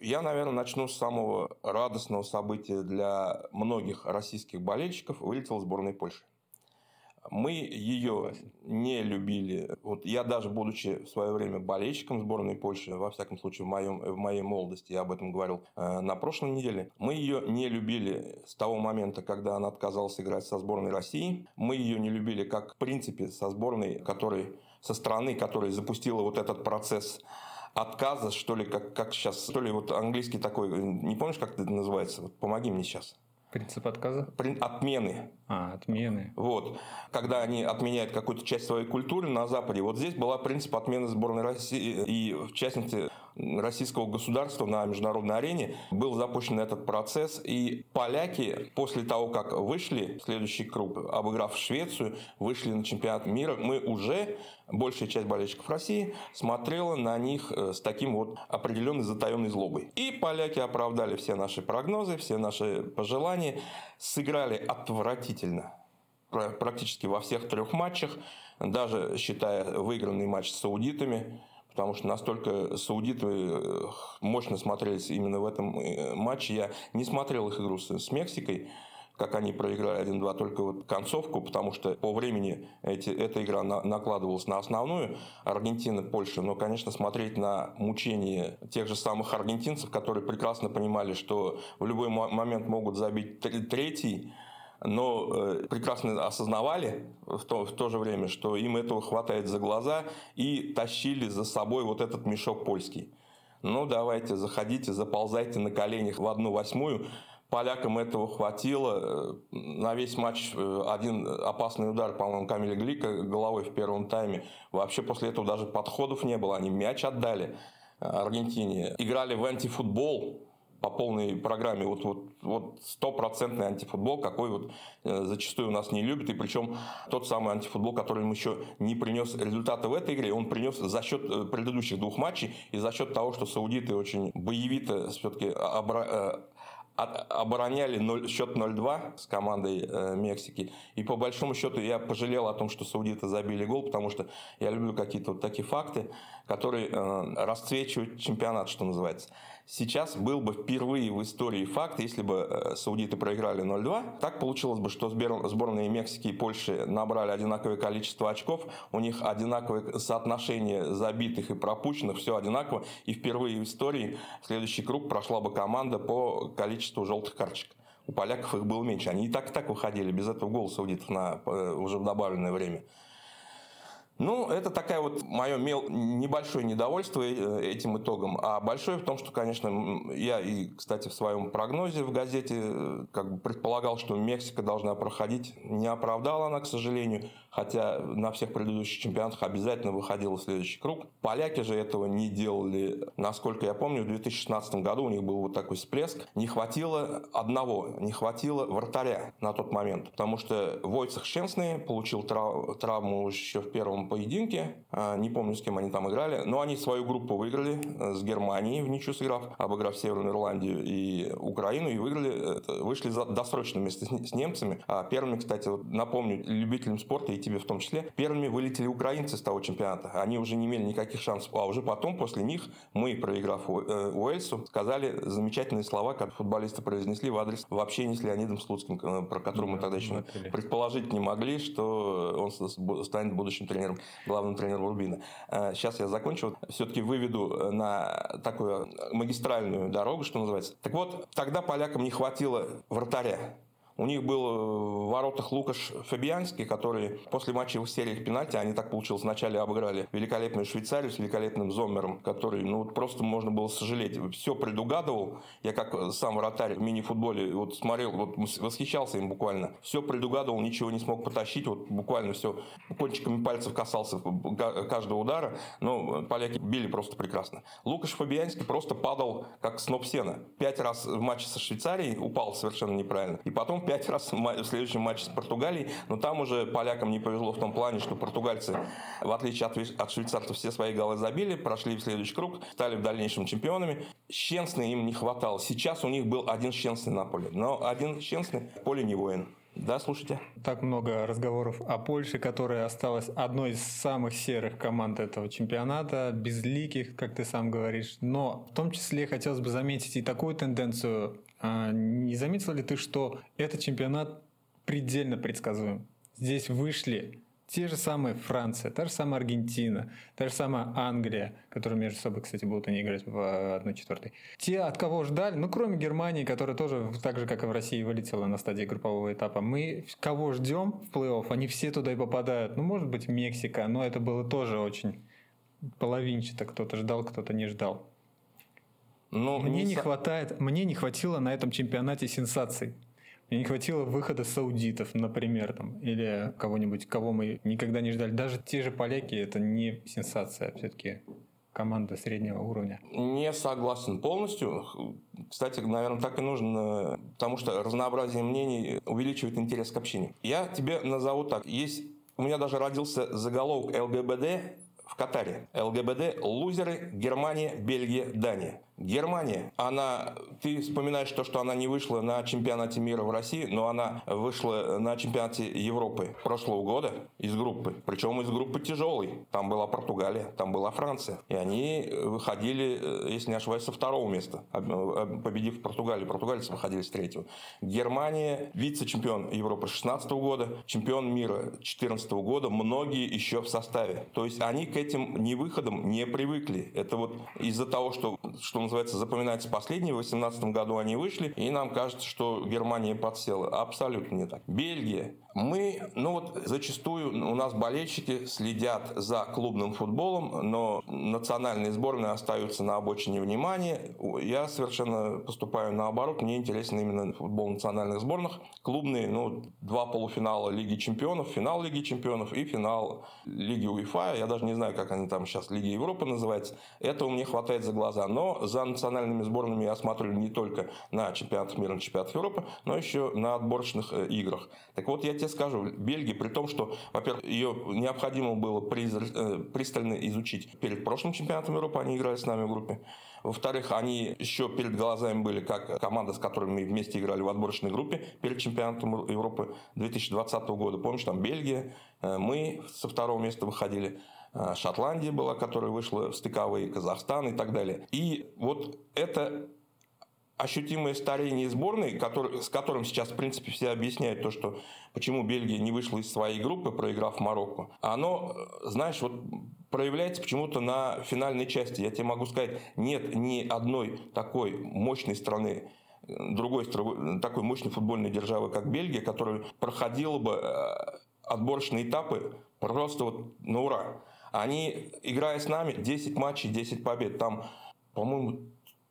я, наверное, начну с самого радостного события для многих российских болельщиков. Вылетела сборная Польши. Мы ее не любили. Вот я даже, будучи в свое время болельщиком сборной Польши, во всяком случае в, моем, в моей молодости, я об этом говорил э, на прошлой неделе, мы ее не любили с того момента, когда она отказалась играть со сборной России. Мы ее не любили как, в принципе, со сборной, который, со страны, которая запустила вот этот процесс отказа, что ли, как, как сейчас, что ли, вот английский такой, не помнишь, как это называется? Вот помоги мне сейчас. Принцип отказа? Отмены. А, отмены. Вот. Когда они отменяют какую-то часть своей культуры на Западе, вот здесь была принцип отмены сборной России и, в частности, российского государства на международной арене был запущен этот процесс. И поляки после того, как вышли в следующий круг, обыграв Швецию, вышли на чемпионат мира, мы уже, большая часть болельщиков России, смотрела на них э, с таким вот определенной затаенной злобой. И поляки оправдали все наши прогнозы, все наши пожелания, сыграли отвратительно практически во всех трех матчах, даже считая выигранный матч с саудитами, потому что настолько саудиты э, мощно смотрелись именно в этом э, матче. Я не смотрел их игру с Мексикой, как они проиграли 1-2, только вот концовку, потому что по времени эти, эта игра на, накладывалась на основную Аргентина, Польша. Но, конечно, смотреть на мучение тех же самых аргентинцев, которые прекрасно понимали, что в любой момент могут забить третий, но э, прекрасно осознавали в то, в то же время, что им этого хватает за глаза и тащили за собой вот этот мешок польский. Ну, давайте, заходите, заползайте на коленях в одну восьмую. Полякам этого хватило. На весь матч э, один опасный удар, по-моему, Камиля Глика головой в первом тайме. Вообще после этого даже подходов не было. Они мяч отдали Аргентине. Играли в антифутбол, по полной программе вот вот вот стопроцентный антифутбол, какой вот э, зачастую у нас не любят, и причем тот самый антифутбол, который им еще не принес результаты в этой игре, он принес за счет э, предыдущих двух матчей и за счет того, что саудиты очень боевито все-таки обра э, обороняли 0, счет 0-2 с командой э, Мексики. И по большому счету я пожалел о том, что саудиты забили гол, потому что я люблю какие-то вот такие факты, которые э, расцвечивают чемпионат, что называется. Сейчас был бы впервые в истории факт, если бы э, саудиты проиграли 0-2. Так получилось бы, что сборные Мексики и Польши набрали одинаковое количество очков, у них одинаковое соотношение забитых и пропущенных, все одинаково. И впервые в истории в следующий круг прошла бы команда по количеству желтых карточек. У поляков их было меньше. Они и так и так выходили без этого гола саудитов на э, уже в добавленное время. Ну, это такая вот мое мел... небольшое недовольство э, этим итогом. А большое в том, что, конечно, я и, кстати, в своем прогнозе в газете э, как бы предполагал, что Мексика должна проходить. Не оправдала она, к сожалению, хотя на всех предыдущих чемпионатах обязательно выходила следующий круг. Поляки же этого не делали. Насколько я помню, в 2016 году у них был вот такой всплеск. Не хватило одного, не хватило вратаря на тот момент. Потому что Войцех Щенсный получил травму еще в первом поединке. А, не помню, с кем они там играли. Но они свою группу выиграли э, с Германией в ничью сыграв, обыграв Северную Ирландию и Украину. И выиграли, вышли досрочно вместе с немцами. А первыми, кстати, вот напомню любителям спорта и тебе в том числе, первыми вылетели украинцы с того чемпионата. Они уже не имели никаких шансов. А уже потом, после них, мы, проиграв э, Уэльсу, сказали замечательные слова, как футболисты произнесли в адрес в общении с Леонидом Слуцким, э, про которого мы тогда еще предположить не могли, что он станет будущим тренером главным тренером Рубина. Сейчас я закончу. Все-таки выведу э, на такую магистральную дорогу, что называется. Так вот, тогда полякам не хватило вратаря. У них был э, в воротах Лукаш Фабианский, который после матча в сериях пенальти, они так получилось, вначале обыграли великолепную Швейцарию с великолепным Зоммером, который, ну, просто можно было сожалеть. Все предугадывал. Я как сам вратарь в мини-футболе вот смотрел, вот восхищался им буквально. Все предугадывал, ничего не смог потащить. Вот буквально все кончиками пальцев касался каждого удара. Но поляки били просто прекрасно. Лукаш Фабианский просто падал как сноп сена. Пять раз в матче со Швейцарией упал совершенно неправильно. И потом пять раз в следующем матче с Португалией, но там уже полякам не повезло в том плане, что португальцы, в отличие от, от швейцарцев, все свои голы забили, прошли в следующий круг, стали в дальнейшем чемпионами. Щенсный им не хватало. Сейчас у них был один Щенсный на поле, но один Щенсный поле не воин. Да, слушайте. Так много разговоров о Польше, которая осталась одной из самых серых команд этого чемпионата, безликих, как ты сам говоришь. Но в том числе хотелось бы заметить и такую тенденцию. А, не заметил ли ты, что этот чемпионат предельно предсказуем? Здесь вышли те же самые Франция, та же самая Аргентина, та же самая Англия, которые между собой, кстати, будут они играть в 1-4. Те, от кого ждали, ну, кроме Германии, которая тоже, так же, как и в России, вылетела на стадии группового этапа, мы кого ждем в плей-офф, они все туда и попадают. Ну, может быть, Мексика, но это было тоже очень половинчато. Кто-то ждал, кто-то не ждал. Но мне не, не хватает, мне не хватило на этом чемпионате сенсаций. Мне не хватило выхода саудитов, например, там, или кого-нибудь, кого мы никогда не ждали. Даже те же поляки, это не сенсация, все-таки команда среднего уровня. Не согласен полностью. Кстати, наверное, так и нужно, потому что разнообразие мнений увеличивает интерес к общению. Я тебе назову так. Есть у меня даже родился заголовок ЛГБД в Катаре. ЛГБД – лузеры, Германия, Бельгия, Дания. Германия, она, ты вспоминаешь то, что она не вышла на чемпионате мира в России, но она вышла на чемпионате Европы прошлого года из группы. Причем из группы тяжелой. Там была Португалия, там была Франция. И они выходили, э, если не ошибаюсь, со второго места, победив Португалию. Португальцы выходили с третьего. Германия, вице-чемпион Европы 16 года, чемпион мира 14 года, многие еще в составе. То есть они к этим не выходам не привыкли. Это вот из-за того, что, что называется, запоминается последний. В 2018 году они вышли, и нам кажется, что Германия подсела. Абсолютно не так. Бельгия. Мы, ну вот зачастую у нас болельщики следят за клубным футболом, но национальные сборные остаются на обочине внимания. Я совершенно поступаю наоборот. Мне интересен именно футбол национальных сборных. Клубные, ну, два полуфинала Лиги Чемпионов, финал Лиги Чемпионов и финал Лиги УЕФА. Я даже не знаю, как они там сейчас Лиги Европы называются. Этого мне хватает за глаза. Но за национальными сборными я смотрю не только на чемпионат мира, на чемпионат Европы, но еще на отборочных э, играх. Так вот, я тебе скажу, Бельгия, при том, что, во-первых, ее необходимо было э, пристально изучить перед прошлым чемпионатом Европы, они играли с нами в группе. Во-вторых, они еще перед глазами были как команда, с которой мы вместе играли в отборочной группе перед чемпионатом Европы 2020 года. Помнишь, там Бельгия, э, мы со второго места выходили. Э, Шотландия была, которая вышла в стыковые, Казахстан и так далее. И вот это ощутимое старение сборной, который, с которым сейчас, в принципе, все объясняют то, что почему Бельгия не вышла из своей группы, проиграв Марокко, оно, знаешь, вот проявляется почему-то на финальной части. Я тебе могу сказать, нет ни одной такой мощной страны, другой такой мощной футбольной державы, как Бельгия, которая проходила бы э, отборочные этапы просто вот на ура. Они, играя с нами, 10 матчей, 10 побед. Там, по-моему,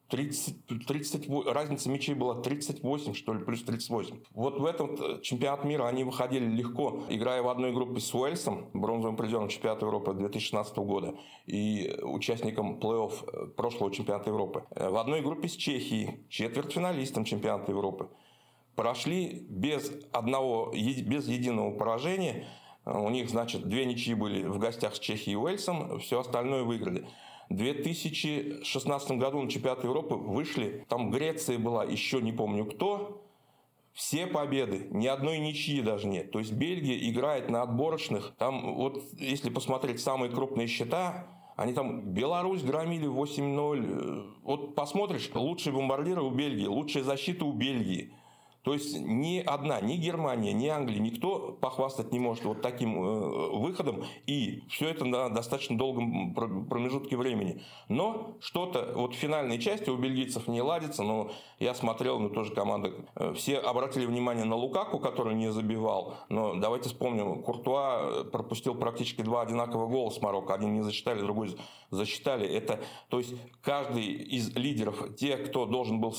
30, 30, разница мячей была 38, что ли, плюс 38. Вот в этом э, чемпионат мира они выходили легко, играя в одной группе с Уэльсом, бронзовым призером чемпионата Европы 2016 года и участником плей-офф э, прошлого чемпионата Европы. Э, в одной группе с Чехией, четвертьфиналистом чемпионата Европы. Прошли без одного, без единого поражения. У них, значит, две ничьи были в гостях с Чехией и Уэльсом, все остальное выиграли. В 2016 году на чемпионат Европы вышли, там Греция была, еще не помню кто, все победы, ни одной ничьи даже нет. То есть Бельгия играет на отборочных. Там вот если посмотреть самые крупные счета, они там Беларусь громили 8-0. Вот посмотришь, лучшие бомбардиры у Бельгии, лучшая защита у Бельгии. То есть ни одна, ни Германия, ни Англия, никто похвастать не может вот таким э, выходом. И все это на достаточно долгом промежутке времени. Но что-то, вот в финальной части у бельгийцев не ладится, но я смотрел, ну тоже команда, э, все обратили внимание на Лукаку, который не забивал. Но давайте вспомним, Куртуа э, пропустил практически два одинаковых гола с Марокко. Один не засчитали, другой засчитали. Это, то есть каждый из лидеров, те, кто должен был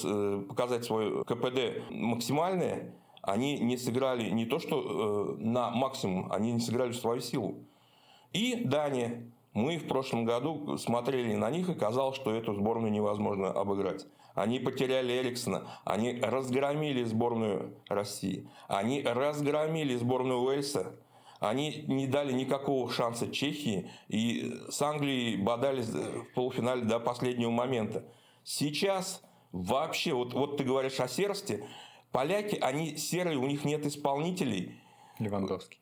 показать свой КПД максимально максимальные, они не сыграли не то что э, на максимум, они не сыграли свою силу. И Дания. Мы в прошлом году смотрели на них и казалось, что эту сборную невозможно обыграть. Они потеряли Эриксона, они разгромили сборную России, они разгромили сборную Уэльса, они не дали никакого шанса Чехии и с Англией бодались в полуфинале до последнего момента. Сейчас вообще, вот, вот ты говоришь о серости, Поляки, они серые, у них нет исполнителей. Левандовский.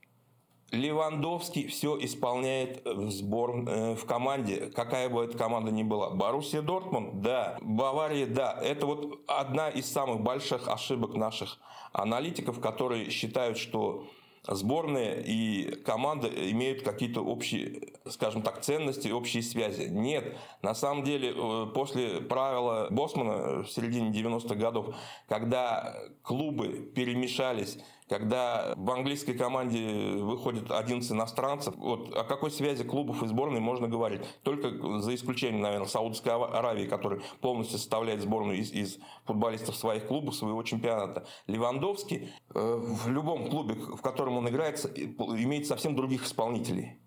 Левандовский все исполняет в сбор, э, в команде, какая бы эта команда ни была. Боруссия Дортмунд, да. Бавария, да. Это вот одна из самых больших ошибок наших аналитиков, которые считают, что сборная и команда имеют какие-то общие, скажем так, ценности, общие связи. Нет, на самом деле э, после правила Босмана в середине 90-х годов, когда клубы перемешались когда в английской команде выходит 11 иностранцев, вот о какой связи клубов и сборной можно говорить? Только за исключением, наверное, Саудовской Аравии, который полностью составляет сборную из, из футболистов своих клубов, своего чемпионата. Левандовский э, в любом клубе, в котором он играет, имеет совсем других исполнителей.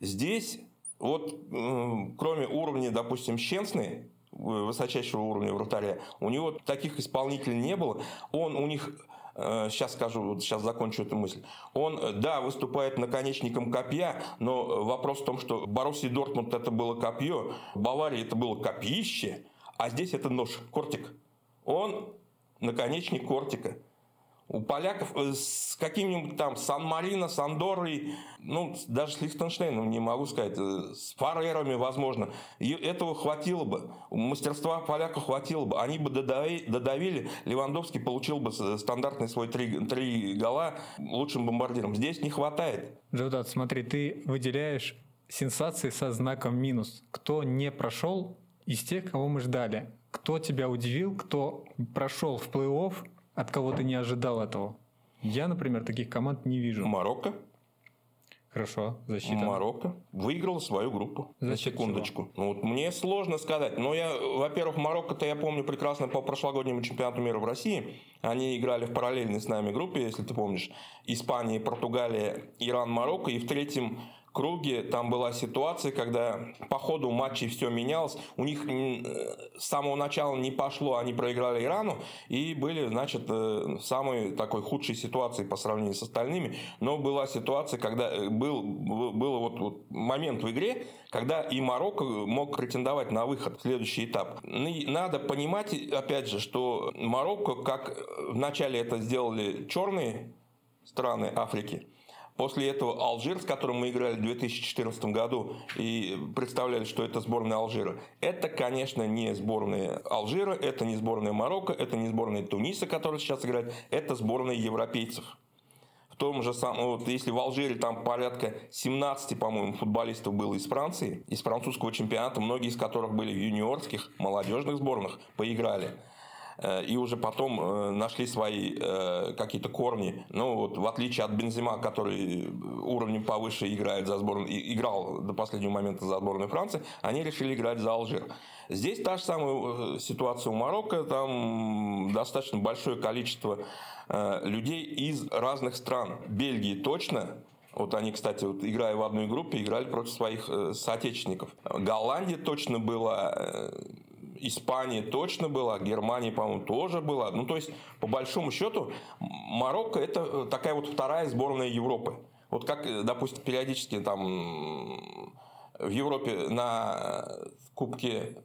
Здесь вот э, кроме уровня, допустим, Щенсны, высочайшего уровня вратаря, у него таких исполнителей не было. Он у них сейчас э, скажу, вот сейчас закончу эту мысль. Он, э, да, выступает наконечником копья, но вопрос в том, что Боруссия Дортмунд это было копье, Бавария это было копьище, а здесь это нож, кортик. Он наконечник кортика. У поляков э, с каким-нибудь там Сан-Марино, Сандорой, ну, даже с Лихтенштейном, не могу сказать, э, с Фарерами, возможно. И этого хватило бы. Мастерства поляков хватило бы. Они бы додавили, Левандовский получил бы стандартный свой три, три гола лучшим бомбардиром. Здесь не хватает. Джудат, смотри, ты выделяешь сенсации со знаком минус. Кто не прошел из тех, кого мы ждали? Кто тебя удивил, кто прошел в плей-офф, от кого ты не ожидал этого? Я, например, таких команд не вижу. Марокко. Хорошо, защита. Марокко выиграл свою группу. За, За секундочку. Ну, вот мне сложно сказать. Но я, во-первых, Марокко-то я помню прекрасно по прошлогоднему чемпионату мира в России. Они играли в параллельной с нами группе, если ты помнишь. Испания, Португалия, Иран, Марокко. И в третьем круге там была ситуация, когда по ходу матчей все менялось. У них с самого начала не пошло, они проиграли Ирану и были, значит, э, в самой такой худшей ситуации по сравнению с остальными. Но была ситуация, когда э, был, был вот, вот момент в игре, когда и Марокко мог претендовать на выход в следующий этап. Надо понимать, опять же, что Марокко, как вначале это сделали черные страны Африки, После этого Алжир, с которым мы играли в 2014 году и представляли, что это сборная Алжира, это, конечно, не сборная Алжира, это не сборная Марокко, это не сборная Туниса, которая сейчас играет, это сборная европейцев. В том же самом, вот если в Алжире там порядка 17, по-моему, футболистов было из Франции, из французского чемпионата, многие из которых были в юниорских, молодежных сборных, поиграли. Э, и уже потом э, нашли свои э, какие-то корни. Ну, вот в отличие от Бензима, который уровнем повыше играет за сборную, играл до последнего момента за сборную Франции, они решили играть за Алжир. Здесь та же самая ситуация у Марокко, там достаточно большое количество людей из разных стран. Бельгии точно, вот они, кстати, вот, играя в одной группе, играли против своих соотечественников. Голландия точно была, Испании точно была, Германии, по-моему, тоже была. Ну, то есть, по большому счету, Марокко – это э, такая вот вторая сборная Европы. Вот как, э, допустим, периодически там в Европе на Кубке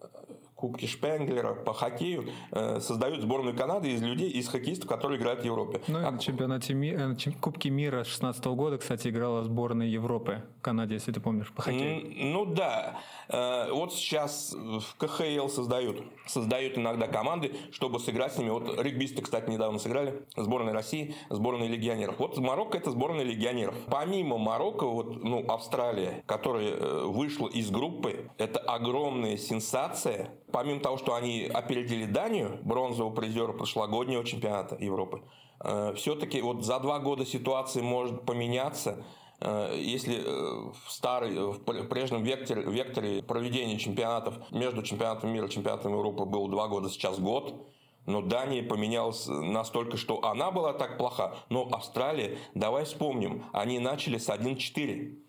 Кубки Шпенглера по хоккею э, создают сборную Канады из людей, из хоккеистов, которые играют в Европе. Ну, а... на чемпионате ми... Э, Кубки мира 16 года, кстати, играла сборная Европы в Канаде, если ты помнишь, по хоккею. Ну да. Э, вот сейчас в КХЛ создают, создают иногда команды, чтобы сыграть с ними. Вот регбисты, кстати, недавно сыграли. Сборная России, сборная легионеров. Вот Марокко это сборная легионеров. Помимо Марокко, вот, ну, Австралия, которая э, вышла из группы, это огромная сенсация помимо того, что они опередили Данию, бронзового призера прошлогоднего чемпионата Европы, э, все-таки вот за два года ситуация может поменяться. Э, если э, в старой, в прежнем векторе, векторе проведения чемпионатов между чемпионатом мира и чемпионатом Европы было два года, сейчас год, но Дания поменялась настолько, что она была так плоха. Но Австралия, давай вспомним, они начали с 1-4.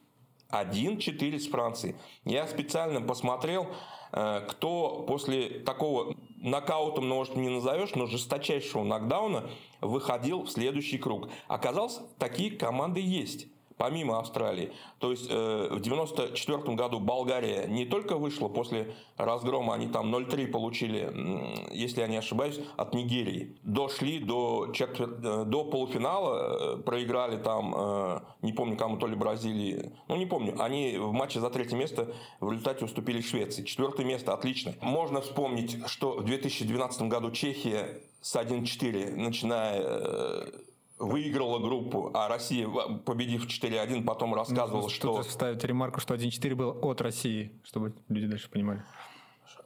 1-4 с Францией. Я специально посмотрел, кто после такого нокаута, может, не назовешь, но жесточайшего нокдауна выходил в следующий круг. Оказалось, такие команды есть. Помимо Австралии. То есть э, в 94 году Болгария не только вышла после разгрома, они там 0-3 получили, если я не ошибаюсь, от Нигерии. Дошли до, четвер... Э, до полуфинала, э, проиграли там, э, не помню кому, то ли Бразилии, ну не помню, они в матче за третье место в результате уступили Швеции. Четвертое место, отлично. Можно вспомнить, что в 2012 году Чехия с 1-4, начиная выиграла группу, а Россия, победив 4-1, потом рассказывала, Нужно что... вставить ремарку, что 1-4 был от России, чтобы люди дальше понимали.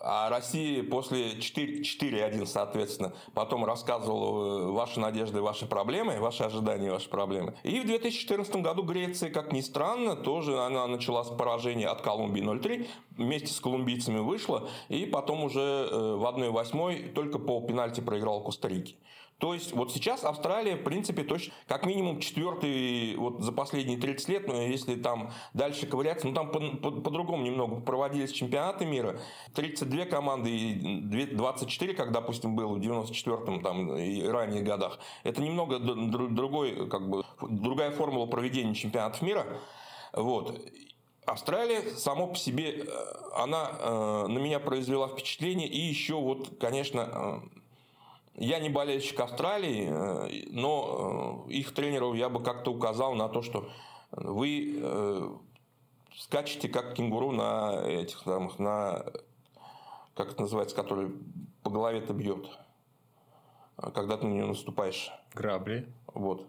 А Россия после 4-1, соответственно, потом рассказывала э, ваши надежды, ваши проблемы, ваши ожидания, ваши проблемы. И в 2014 году Греция, как ни странно, тоже она начала с поражения от Колумбии 0-3, вместе с колумбийцами вышла, и потом уже э, в 1-8 только по пенальти проиграл Коста-Рике. То есть вот сейчас Австралия, в принципе, точно, как минимум четвертый вот за последние 30 лет, но если там дальше ковыряться, ну там по-другому по, по немного проводились чемпионаты мира. 32 команды и 24, как, допустим, было в 94-м там, и ранних годах. Это немного другой, как бы, другая формула проведения чемпионатов мира. Вот. Австралия само по себе, э, она э, на меня произвела впечатление. И еще вот, конечно, э, я не болельщик Австралии, э, но э, их тренеру я бы как-то указал на то, что вы э, скачете как кенгуру на этих самых, на как это называется, который по голове-то бьет, когда ты на нее наступаешь. Грабли. Вот.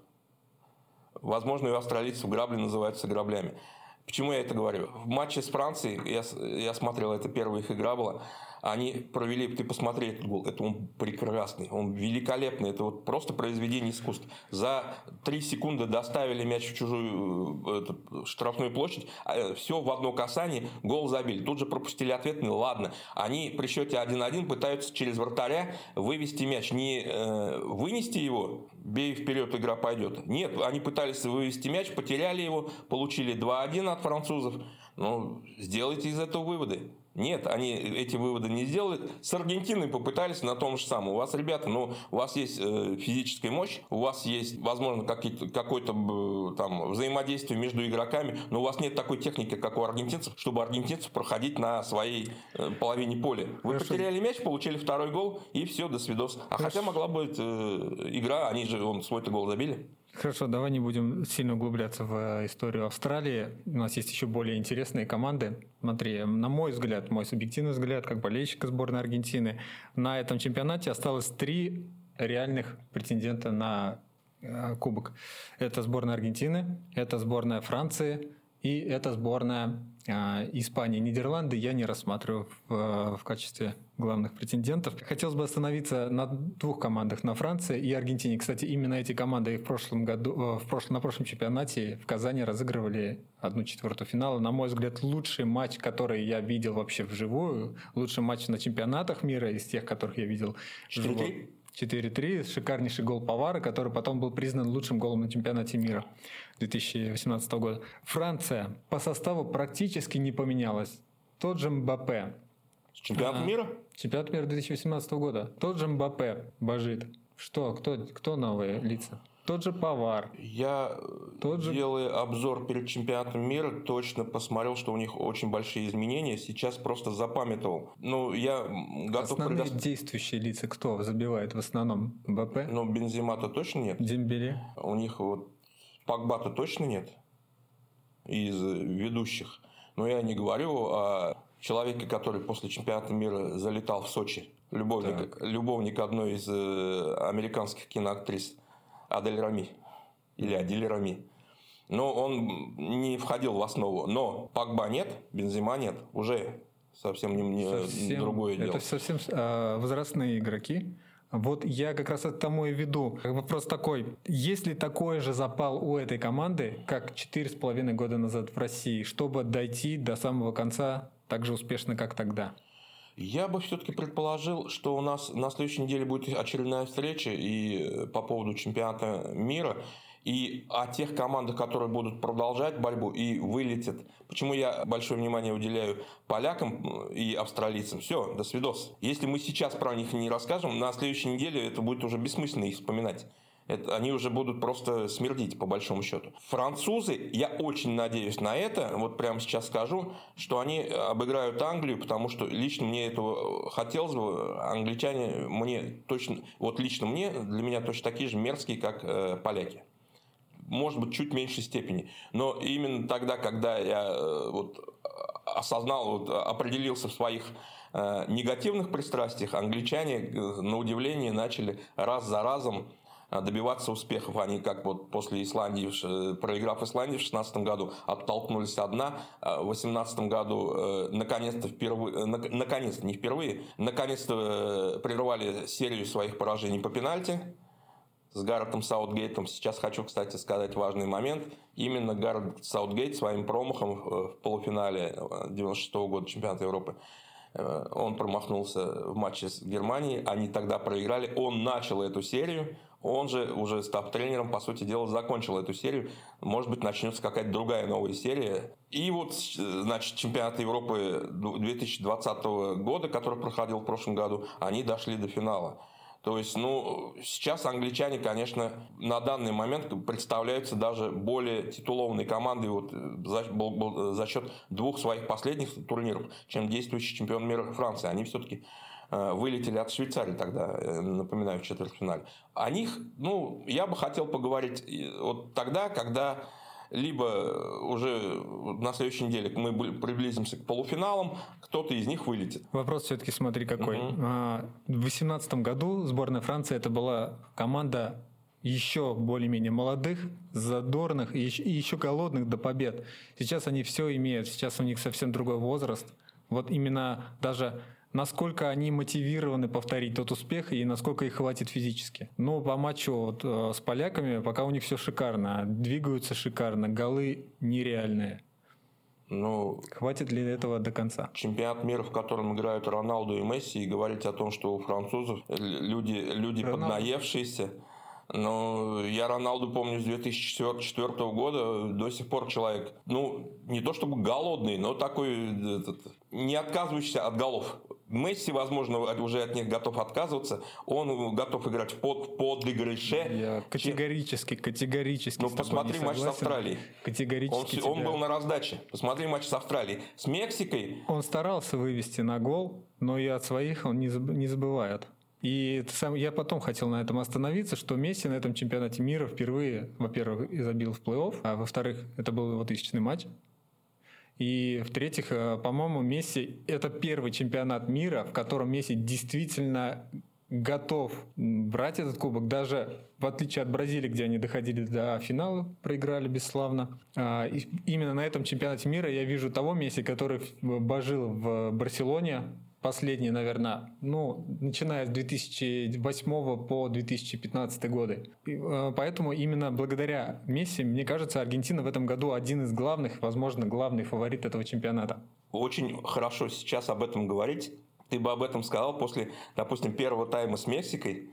Возможно, и у австралийцев грабли называются граблями. Почему я это говорю? В матче с Францией, я, я смотрел, это первая их игра была, они провели, ты посмотри этот гол, это он прекрасный, он великолепный, это вот просто произведение искусства. За три секунды доставили мяч в чужую э, эту, штрафную площадь, а, э, все в одно касание, гол забили. Тут же пропустили ответный, ладно. Они при счете 1-1 пытаются через вратаря вывести мяч, не э, вынести его, бей вперед, игра пойдет. Нет, они пытались вывести мяч, потеряли его, получили 2-1 от французов. Ну, сделайте из этого выводы. Нет, они эти выводы не сделали. С Аргентиной попытались на том же самом. У вас, ребята, ну, у вас есть э, физическая мощь, у вас есть, возможно, какое-то там взаимодействие между игроками, но у вас нет такой техники, как у аргентинцев, чтобы аргентинцев проходить на своей э, половине поля. Вы Хорошо. потеряли мяч, получили второй гол, и все, до свидос. А Хорошо. хотя могла быть э, игра, они же он свой-то гол забили. Хорошо, давай не будем сильно углубляться в историю Австралии. У нас есть еще более интересные команды. Смотри, на мой взгляд, мой субъективный взгляд, как болельщика сборной Аргентины, на этом чемпионате осталось три реальных претендента на э, кубок. Это сборная Аргентины, это сборная Франции и это сборная э, Испании. Нидерланды я не рассматриваю в, в качестве главных претендентов. Хотелось бы остановиться на двух командах, на Франции и Аргентине. Кстати, именно эти команды в прошлом году, э, в прошлом, на прошлом чемпионате в Казани разыгрывали одну четвертую финала. На мой взгляд, лучший матч, который я видел вообще вживую, лучший матч на чемпионатах мира из тех, которых я видел. 4 4-3, шикарнейший гол Павара, который потом был признан лучшим голом на чемпионате мира 2018 года. Франция по составу практически не поменялась. Тот же Мбаппе. Чемпионат а, мира? Чемпионат мира 2018 года. Тот же Мбаппе божит. Что? Кто, кто новые лица? Тот же Повар. Я, Тот же... делая обзор перед чемпионатом мира, точно посмотрел, что у них очень большие изменения. Сейчас просто запамятовал. Ну, я готов... Основные предо... действующие лица кто забивает в основном? БП? Ну, Бензимата точно нет. Дембеле? У них вот Пакбата точно нет из ведущих. Но я не говорю о человеке, который после чемпионата мира залетал в Сочи. Любовник, любовник одной из э, американских киноактрис. Адель Рами или Адель Рами. Но он не входил в основу. Но Пакба нет, Бензима нет. Уже совсем, не, не совсем другое дело. Это совсем э, возрастные игроки. Вот я как раз это тому и веду. Вопрос такой, есть ли такой же запал у этой команды, как четыре с половиной года назад в России, чтобы дойти до самого конца так же успешно, как тогда? Я бы все-таки предположил, что у нас на следующей неделе будет очередная встреча и э, по поводу чемпионата мира и о тех командах, которые будут продолжать борьбу и вылетят. Почему я большое внимание уделяю полякам и австралийцам? Все, до свидос. Если мы сейчас про них не расскажем, на следующей неделе это будет уже бессмысленно их вспоминать. Это, они уже будут просто смердить, по большому счету. Французы, я очень надеюсь на это, вот прямо сейчас скажу, что они обыграют Англию, потому что лично мне этого хотелось бы. Англичане мне точно, вот лично мне, для меня точно такие же мерзкие, как э, поляки может быть, чуть меньшей степени. Но именно тогда, когда я э, вот, осознал, вот, определился в своих э, негативных пристрастиях, англичане, э, на удивление, начали раз за разом добиваться успехов. Они как вот после Исландии, проиграв Исландии в 2016 году, оттолкнулись одна. В 2018 году наконец-то впервые, наконец не впервые, наконец-то прервали серию своих поражений по пенальти с Гарретом Саутгейтом. Сейчас хочу, кстати, сказать важный момент. Именно Гаррет Саутгейт своим промахом э, в полуфинале 96 -го года чемпионата Европы э, он промахнулся в матче с Германией, они тогда проиграли, он начал эту серию, он же, уже став тренером, по сути дела, закончил эту серию. Может быть, начнется какая-то другая новая серия. И вот, значит, чемпионат Европы 2020 года, который проходил в прошлом году, они дошли до финала. То есть, ну, сейчас англичане, конечно, на данный момент представляются даже более титулованной командой вот за, за счет двух своих последних турниров, чем действующий чемпион мира Франции. Они все-таки э, вылетели от Швейцарии тогда, э, напоминаю, в четвертьфинале. О них, ну, я бы хотел поговорить вот тогда, когда либо уже на следующей неделе мы приблизимся к полуфиналам, кто-то из них вылетит. Вопрос все-таки смотри какой. Угу. В 2018 году сборная Франции это была команда еще более-менее молодых, задорных и еще голодных до побед. Сейчас они все имеют, сейчас у них совсем другой возраст. Вот именно даже насколько они мотивированы повторить тот успех и насколько их хватит физически. Но по матчу вот, э, с поляками пока у них все шикарно, двигаются шикарно, голы нереальные. Ну, Хватит ли этого до конца? Чемпионат мира, в котором играют Роналду и Месси, и говорить о том, что у французов люди, люди поднаевшиеся, но я Роналду помню с 2004 года, до сих пор человек, ну, не то чтобы голодный, но такой, этот, не отказывающийся от голов. Месси, возможно, уже от них готов отказываться. Он готов играть в под, подыгрыше. Я категорически, категорически. Ну, посмотри матч с Австралией. Категорически. Он, он был на раздаче. Посмотри матч с Австралией. С Мексикой. Он старался вывести на гол, но и от своих он не забывает. И сам, я потом хотел на этом остановиться, что Месси на этом чемпионате мира впервые, во-первых, забил в плей-офф, а во-вторых, это был его тысячный матч. И в-третьих, э, по-моему, Месси – это первый чемпионат мира, в котором Месси действительно готов брать этот кубок, даже в отличие от Бразилии, где они доходили до финала, проиграли бесславно. А, и именно на этом чемпионате мира я вижу того Месси, который божил в Барселоне, последние, наверное, ну, начиная с 2008 по 2015 годы. И, э, поэтому именно благодаря Месси, мне кажется, Аргентина в этом году один из главных, возможно, главный фаворит этого чемпионата. Очень хорошо сейчас об этом говорить. Ты бы об этом сказал после, допустим, первого тайма с Мексикой,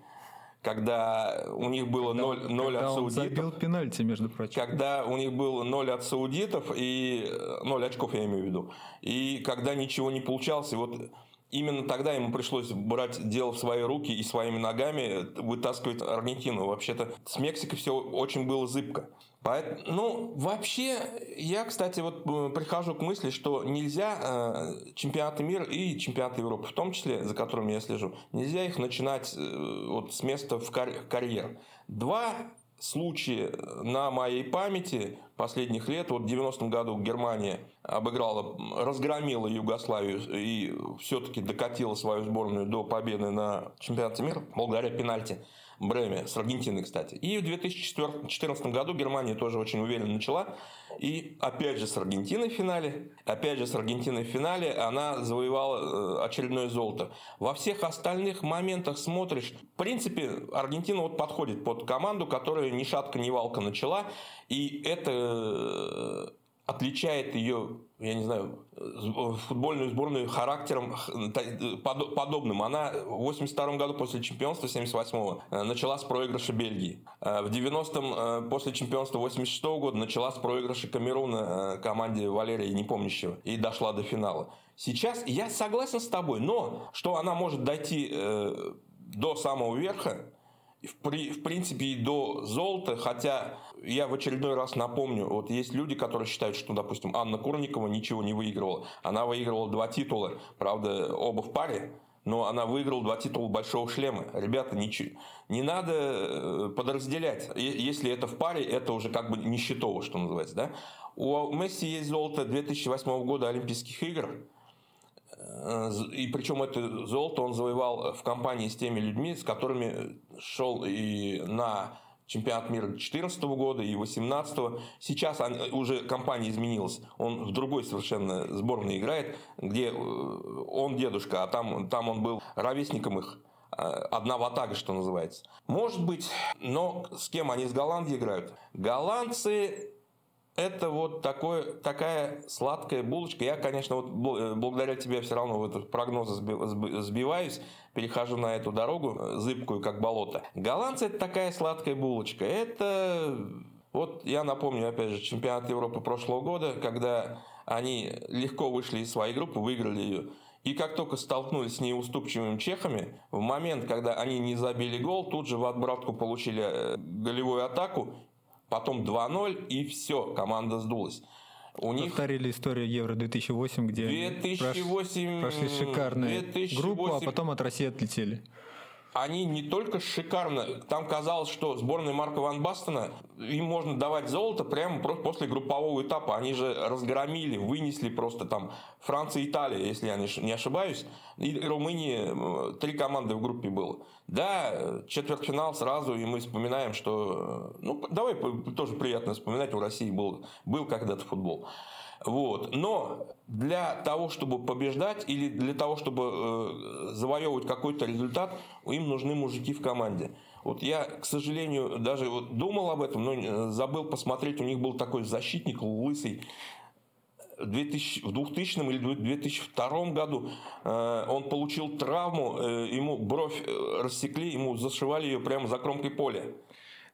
когда у них было 0, 0 от саудитов. забил пенальти, между прочим. Когда у них было 0 от саудитов и 0 очков, я имею в виду. И когда ничего не получалось, и вот именно тогда ему пришлось брать дело в свои руки и своими ногами вытаскивать Аргентину. Вообще-то с Мексикой все очень было зыбко. Поэтому, ну, вообще, я, кстати, вот э, прихожу к мысли, что нельзя э, чемпионаты мира и чемпионаты Европы, в том числе, за которыми я слежу, нельзя их начинать э, вот с места в карь- карьер. Два случаи на моей памяти последних лет. Вот в 90-м году Германия обыграла, разгромила Югославию и все-таки докатила свою сборную до победы на чемпионате мира благодаря пенальти. Бреме, с Аргентиной, кстати. И в 2014 году Германия тоже очень уверенно начала. И опять же с Аргентиной в финале. Опять же с Аргентиной в финале она завоевала э, очередное золото. Во всех остальных моментах смотришь. В принципе, Аргентина вот подходит под команду, которая ни шатка, ни валка начала. И это э, отличает ее, я не знаю, футбольную сборную характером подобным. Она в 82 году после чемпионства 78 э, начала с проигрыша Бельгии. Э, в 90-м после чемпионства 86 года начала с проигрыша Камеруна команде Валерия Непомнящего и дошла до финала. Сейчас я согласен с тобой, но что она может дойти до самого верха, в, при, в принципе и до золота, хотя я в очередной раз напомню, вот есть люди, которые считают, что, допустим, Анна Курникова ничего не выигрывала. Она выигрывала два титула, правда, оба в паре, но она выиграла два титула большого шлема. Ребята, ничего, не надо э, подразделять. Если это в паре, это уже как бы нищетово, что называется. Да? У Месси есть золото 2008 года Олимпийских игр. Э, и причем это золото он завоевал в компании с теми людьми, с которыми шел и на чемпионат мира 2014 года и 2018. Сейчас уже компания изменилась. Он в другой совершенно сборной играет, где э, он дедушка, а там, там он был ровесником их э, одна ватага, что называется. Может быть, но с кем они с Голландией играют? Голландцы это вот такой, такая сладкая булочка. Я, конечно, вот э, благодаря тебе все равно в этот прогноз сбиваюсь, перехожу на эту дорогу, э, зыбкую, как болото. Голландцы – это такая сладкая булочка. Это, вот я напомню, опять же, чемпионат Европы прошлого года, когда они легко вышли из своей группы, выиграли ее. И как только столкнулись с неуступчивыми чехами, в момент, когда они не забили гол, тут же в отбратку получили э, голевую атаку потом 2-0, и все, команда сдулась. У них повторили историю Евро 2008, где 2008, прошли шикарную 2008, группу, а потом от России отлетели они не только шикарно, там казалось, что сборная Марка Ван Бастена, им можно давать золото прямо после группового этапа. Они же разгромили, вынесли просто там Франция и Италия, если я не ошибаюсь. И Румынии, три команды в группе было. Да, четвертьфинал сразу, и мы вспоминаем, что... Ну, давай тоже приятно вспоминать, у России был, был когда-то футбол. Вот. Но для того, чтобы побеждать или для того, чтобы э, завоевывать какой-то результат, им нужны мужики в команде. Вот я, к сожалению, даже вот думал об этом, но э, забыл посмотреть. У них был такой защитник лысый. В 2000, в 2000 или 2002 году э, он получил травму, э, ему бровь э, рассекли, ему зашивали ее прямо за кромкой поля.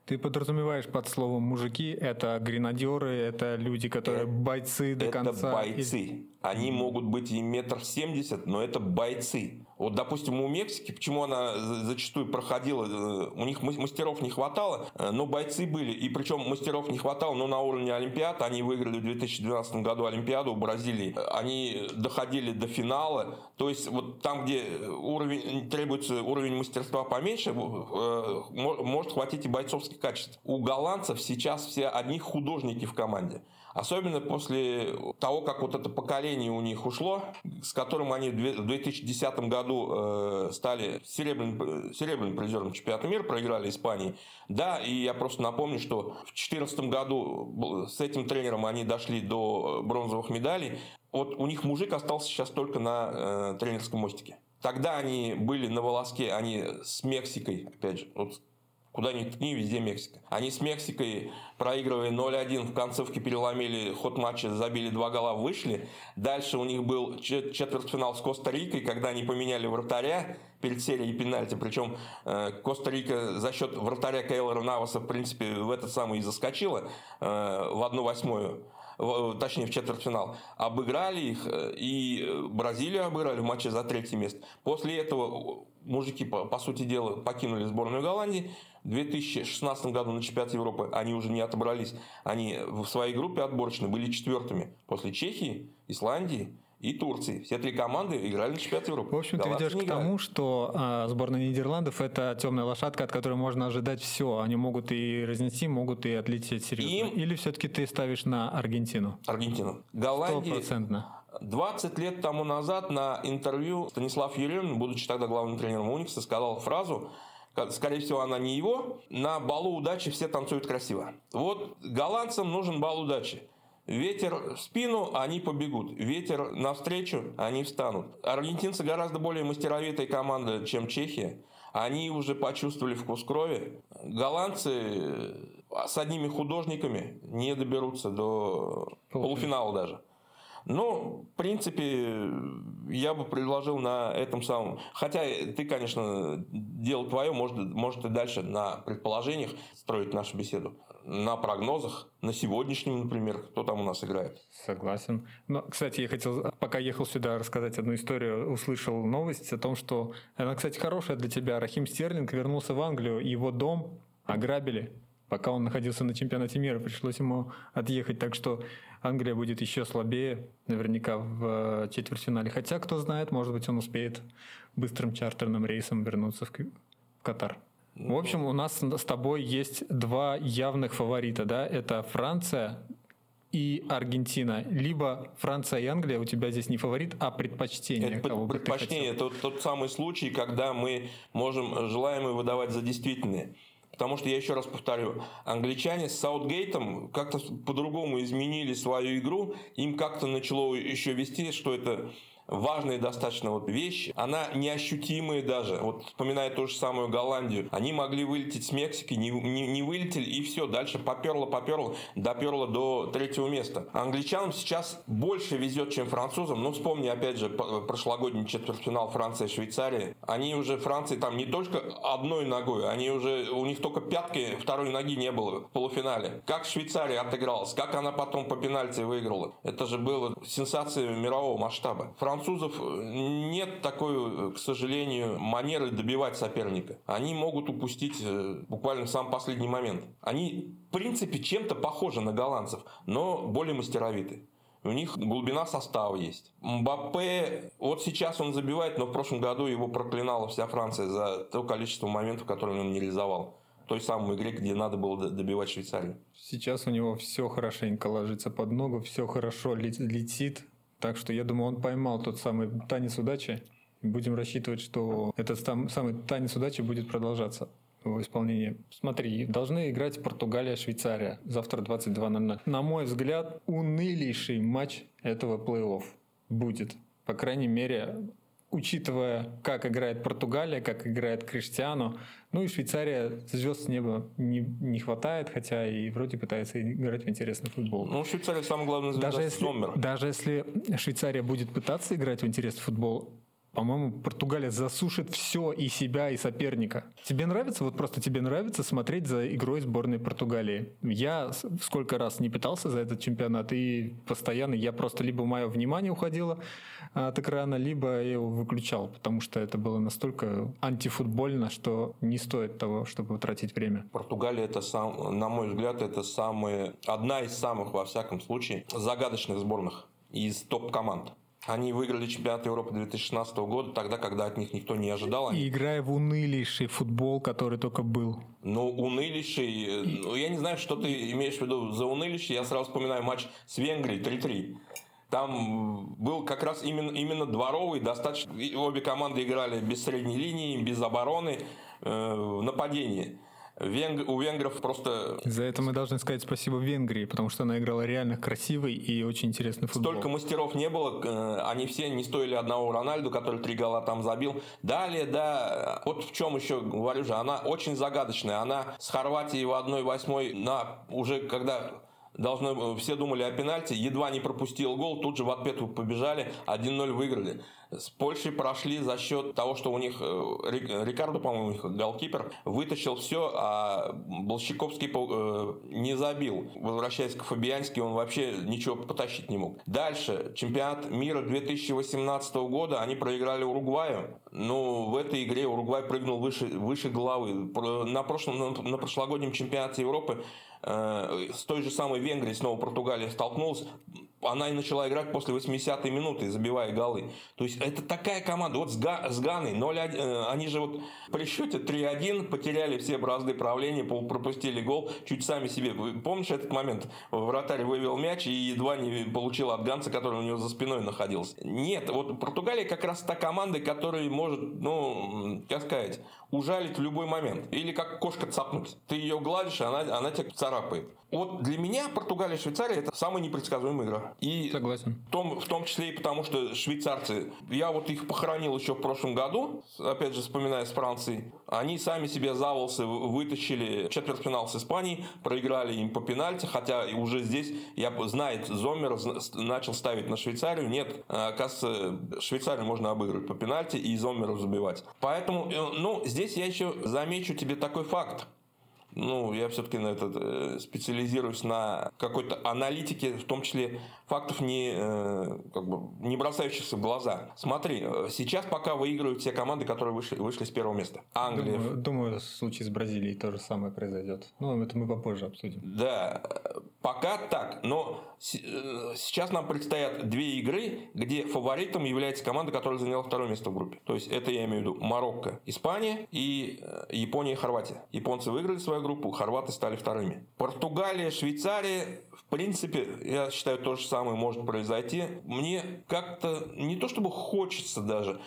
Ты подразумеваешь под словом мужики, это гренадеры, это люди, которые это, бойцы до это конца. Это бойцы. Они могут быть и метр семьдесят, но это бойцы. Вот, допустим, у Мексики, почему она зачастую проходила, э, у них мастеров не хватало, э, но бойцы были. И причем мастеров не хватало, но на уровне Олимпиад. Они выиграли в 2012 году Олимпиаду в Бразилии. Они доходили до финала. То есть вот там, где уровень, требуется уровень мастерства поменьше, э, может хватить и бойцовских качеств. У голландцев сейчас все одни художники в команде. Особенно после того, как вот это поколение у них ушло, с которым они в 2010 году э, стали серебряным, серебряным призером чемпионата мира, проиграли Испании. Да, и я просто напомню, что в 2014 году с этим тренером они дошли до бронзовых медалей. Вот у них мужик остался сейчас только на э, тренерском мостике. Тогда они были на волоске, они с Мексикой, опять же, вот Куда ни ткни, везде Мексика. Они с Мексикой, проигрывая 0-1, в концовке переломили ход матча, забили два гола, вышли. Дальше у них был четвертьфинал с Коста-Рикой, когда они поменяли вратаря перед серией пенальти. Причем э, Коста-Рика за счет вратаря Кейлора Наваса, в принципе, в этот самый и заскочила э, в одну восьмую точнее в четвертьфинал, обыграли их, э, и Бразилию обыграли в матче за третье место. После этого мужики, по, по сути дела, покинули сборную Голландии. В 2016 году на чемпионате Европы они уже не отобрались. Они в своей группе отборочной были четвертыми. После Чехии, Исландии и Турции. Все три команды играли на чемпионате Европы. В общем, ты ведешь к тому, что а, сборная Нидерландов это темная лошадка, от которой можно ожидать все. Они могут и разнести, могут и отлететь серьезно. Им... Или все-таки ты ставишь на Аргентину? Аргентину. Голландия... Стопроцентно. 20 лет тому назад на интервью Станислав Еремин, будучи тогда главным тренером Уникса, сказал фразу, скорее всего, она не его, на балу удачи все танцуют красиво. Вот голландцам нужен бал удачи. Ветер в спину, они побегут. Ветер навстречу, они встанут. Аргентинцы гораздо более мастеровитая команда, чем Чехия. Они уже почувствовали вкус крови. Голландцы с одними художниками не доберутся до полуфинала даже. Ну, в принципе, я бы предложил на этом самом... Хотя ты, конечно, дело твое, может, может и дальше на предположениях строить нашу беседу. На прогнозах, на сегодняшнем, например, кто там у нас играет. Согласен. Но, кстати, я хотел, пока ехал сюда, рассказать одну историю. Услышал новость о том, что... Она, кстати, хорошая для тебя. Рахим Стерлинг вернулся в Англию, его дом ограбили пока он находился на чемпионате мира, пришлось ему отъехать. Так что Англия будет еще слабее, наверняка в э, четвертьфинале. Хотя, кто знает, может быть, он успеет быстрым чартерным рейсом вернуться в Катар. В общем, у нас с тобой есть два явных фаворита, да? Это Франция и Аргентина. Либо Франция и Англия у тебя здесь не фаворит, а предпочтение. Это предпочтение. Это тот самый случай, когда мы можем желаемое выдавать за действительное. Потому что, я еще раз повторю, англичане с Саутгейтом как-то по-другому изменили свою игру. Им как-то начало еще вести, что это важная достаточно вот вещь, она неощутимая даже. Вот вспоминая ту же самую Голландию, они могли вылететь с Мексики, не, не, не вылетели, и все, дальше поперло, поперло, доперло до третьего места. Англичанам сейчас больше везет, чем французам. Ну, вспомни, опять же, прошлогодний четвертьфинал Франция-Швейцария. Они уже, Франции там не только одной ногой, они уже, у них только пятки второй ноги не было в полуфинале. Как Швейцария отыгралась, как она потом по пенальти выиграла. Это же было сенсация мирового масштаба. Франция французов нет такой, к сожалению, манеры добивать соперника. Они могут упустить э, буквально в самый последний момент. Они, в принципе, чем-то похожи на голландцев, но более мастеровиты. У них глубина состава есть. Мбаппе, вот сейчас он забивает, но в прошлом году его проклинала вся Франция за то количество моментов, которые он не реализовал. Той самой игре, где надо было добивать Швейцарию. Сейчас у него все хорошенько ложится под ногу, все хорошо летит. Так что я думаю, он поймал тот самый танец удачи. Будем рассчитывать, что этот самый танец удачи будет продолжаться в исполнении. Смотри, должны играть Португалия, Швейцария завтра 22.00. На мой взгляд, унылейший матч этого плей-офф будет. По крайней мере, учитывая, как играет Португалия, как играет Криштиану, ну и Швейцария звезд с неба не, не хватает, хотя и вроде пытается играть в интересный футбол. Ну, Швейцария самый главный звезда даже если, номер. Даже если Швейцария будет пытаться играть в интересный футбол, по-моему, Португалия засушит все и себя, и соперника. Тебе нравится, вот просто тебе нравится смотреть за игрой сборной Португалии? Я сколько раз не пытался за этот чемпионат, и постоянно я просто либо мое внимание уходило от экрана, либо я его выключал, потому что это было настолько антифутбольно, что не стоит того, чтобы тратить время. Португалия это сам, на мой взгляд, это самые, одна из самых, во всяком случае, загадочных сборных из топ-команд. Они выиграли чемпионат Европы 2016 года, тогда, когда от них никто не ожидал. И играя в унылейший футбол, который только был. Ну, унылейший... Ну, я не знаю, что ты имеешь в виду за унылейший. Я сразу вспоминаю матч с Венгрией 3-3. Там был как раз именно, именно дворовый, достаточно... Обе команды играли без средней линии, без обороны, э, нападение. Венг... У венгров просто... За это мы должны сказать спасибо Венгрии, потому что она играла реально красивый и очень интересный футбол. Столько мастеров не было, э, они все не стоили одного Рональду, который три гола там забил. Далее, да, вот в чем еще говорю же, она очень загадочная. Она с Хорватией в 1-8 на уже когда должны, все думали о пенальти, едва не пропустил гол, тут же в ответку побежали, 1-0 выиграли. С Польшей прошли за счет того, что у них э, Рикардо, по-моему, их голкипер, вытащил все, а Болщиковский э, не забил. Возвращаясь к Фабиански, он вообще ничего потащить не мог. Дальше. Чемпионат мира 2018 года они проиграли Уругваю. Ну, в этой игре Уругвай прыгнул выше, выше головы. На, прошлом, на, прошлогоднем чемпионате Европы э, с той же самой Венгрией снова Португалия столкнулась она и начала играть после 80-й минуты, забивая голы. То есть это такая команда. Вот с, Га, с Ганой 0-1, э, они же вот при счете 3-1 потеряли все бразды правления, пропустили гол, чуть сами себе. Помнишь этот момент? Вратарь вывел мяч и едва не получил от Ганца, который у него за спиной находился. Нет, вот Португалия как раз та команда, которая может, ну, как сказать, ужалить в любой момент. Или как кошка цапнуть. Ты ее гладишь, она, она тебя царапает. Вот для меня Португалия и Швейцария это самая непредсказуемая игра. И Согласен. В том, в том числе и потому, что швейцарцы, я вот их похоронил еще в прошлом году, опять же, вспоминая с Францией, они сами себе за волосы вытащили четвертьфинал с Испанией, проиграли им по пенальти, хотя уже здесь, я знает, Зоммер начал ставить на Швейцарию. Нет, оказывается, Швейцарию можно обыгрывать по пенальти и Зоммеру забивать. Поэтому, э, ну, здесь я еще замечу тебе такой факт ну, я все-таки на этот, э, специализируюсь на какой-то аналитике, в том числе фактов, не, э, как бы, не бросающихся в глаза. Смотри, э, сейчас пока выигрывают все команды, которые вышли, вышли с первого места. Англия. Думаю, думаю, в случае с Бразилией то же самое произойдет. Ну, это мы попозже обсудим. Да, пока так. Но сейчас нам предстоят две игры, где фаворитом является команда, которая заняла второе место в группе. То есть это я имею в виду Марокко, Испания и Япония и Хорватия. Японцы выиграли свою группу, хорваты стали вторыми. Португалия, Швейцария, в принципе, я считаю, то же самое может произойти. Мне как-то не то чтобы хочется даже,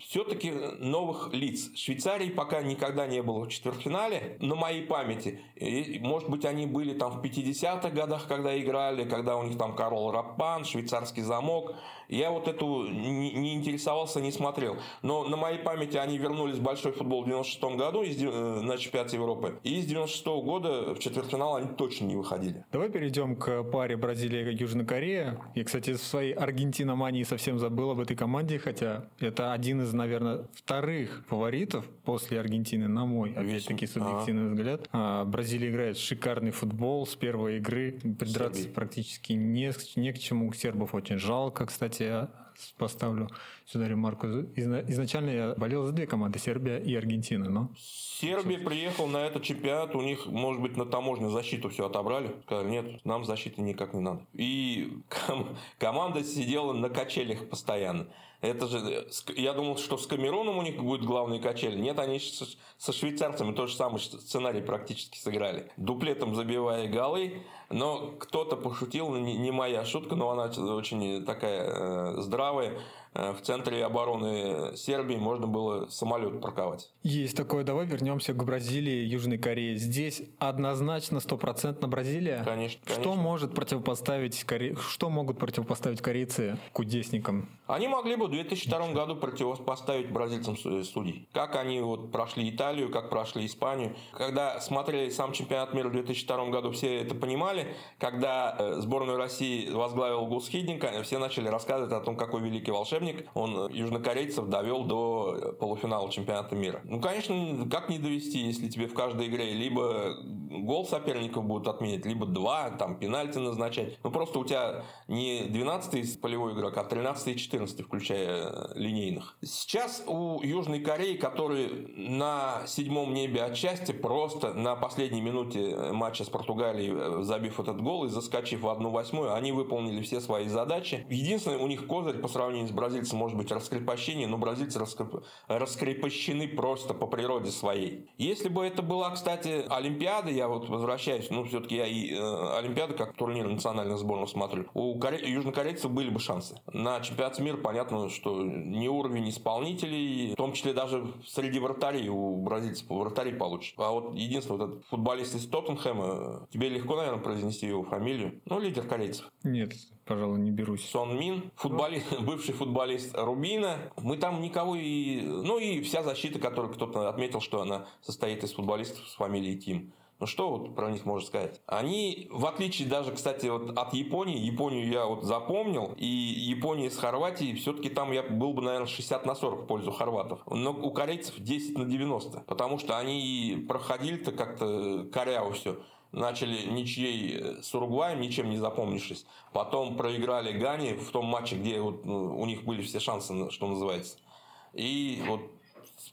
все-таки новых лиц. Швейцарии пока никогда не было в четвертьфинале, на моей памяти. И, может быть, они были там в 50-х годах, когда играли, когда у них там Карл Рапан, швейцарский замок. Я вот эту не, не интересовался, не смотрел. Но на моей памяти они вернулись в большой футбол в 96 году из, э, на чемпионате Европы. И с 96 -го года в четвертьфинал они точно не выходили. Давай перейдем к паре Бразилия и Южная Корея. Я, кстати, в своей Аргентиномании совсем забыл об этой команде, хотя это один из, наверное, вторых фаворитов после Аргентины, на мой, опять-таки, субъективный а. взгляд. А, Бразилия играет шикарный футбол с первой игры. Придраться Сербии. практически не, не к чему. Сербов очень жалко, кстати кстати, я поставлю сюда ремарку. Изначально я болел за две команды, Сербия и Аргентина. Но... Сербия приехал на этот чемпионат, у них, может быть, на таможне защиту все отобрали. Сказали, нет, нам защиты никак не надо. И ком- команда сидела на качелях постоянно. Это же, я думал, что с Камероном у них будет главные качели. Нет, они со швейцарцами тот же самый сценарий практически сыграли. Дуплетом забивая голы, но кто-то пошутил, не моя шутка, но она очень такая э, здравая. Э, в центре обороны Сербии можно было самолет парковать. Есть такое. Давай вернемся к Бразилии, Южной Корее. Здесь однозначно стопроцентно Бразилия. Конечно. Что конечно. может противопоставить коре... что могут противопоставить корейцы кудесникам? Они могли бы в 2002 году противопоставить бразильцам судей. Как они вот прошли Италию, как прошли Испанию. Когда смотрели сам чемпионат мира в 2002 году, все это понимали. Когда э, сборную России возглавил Гусхидник, все начали рассказывать о том, какой великий волшебник он южнокорейцев довел до полуфинала чемпионата мира. Ну, конечно, как не довести, если тебе в каждой игре либо гол соперников будут отменять, либо два, там, пенальти назначать. Ну, просто у тебя не 12-й полевой игрок, а 13 и 14 включая линейных. Сейчас у Южной Кореи, которые на седьмом небе от счастья, просто на последней минуте матча с Португалией, э, забив этот гол и заскочив в одну восьмую, они выполнили все свои задачи. Единственное, у них козырь по сравнению с бразильцы, может быть, раскрепощение, но бразильцы раскрепощены просто по природе своей. Если бы это была, кстати, Олимпиада, я вот возвращаюсь, ну, все-таки я и э, Олимпиада как турнир национальных сборных смотрю, у коре... южнокорейцев были бы шансы. На чемпионате мира понятно, что не уровень исполнителей, в том числе даже среди вратарей у бразильцев вратарей получше. А вот единственный вот этот футболист из Тоттенхэма, тебе легко, наверное, произнести его фамилию, ну, лидер корейцев. Нет, пожалуй, не берусь. Сон Мин, футболист, бывший футболист Рубина. Мы там никого и... Ну и вся защита, которую кто-то отметил, что она состоит из футболистов с фамилией Тим. Ну что вот про них можно сказать? Они, в отличие даже, кстати, вот от Японии, Японию я вот запомнил, и Япония с Хорватией, все-таки там я был бы, наверное, 60 на 40 в пользу хорватов. Но у корейцев 10 на 90, потому что они проходили-то как-то коряво все начали ничьей э, с Уругваем, ничем не запомнившись. Потом проиграли Гане в том матче, где вот, ну, у них были все шансы, что называется. И вот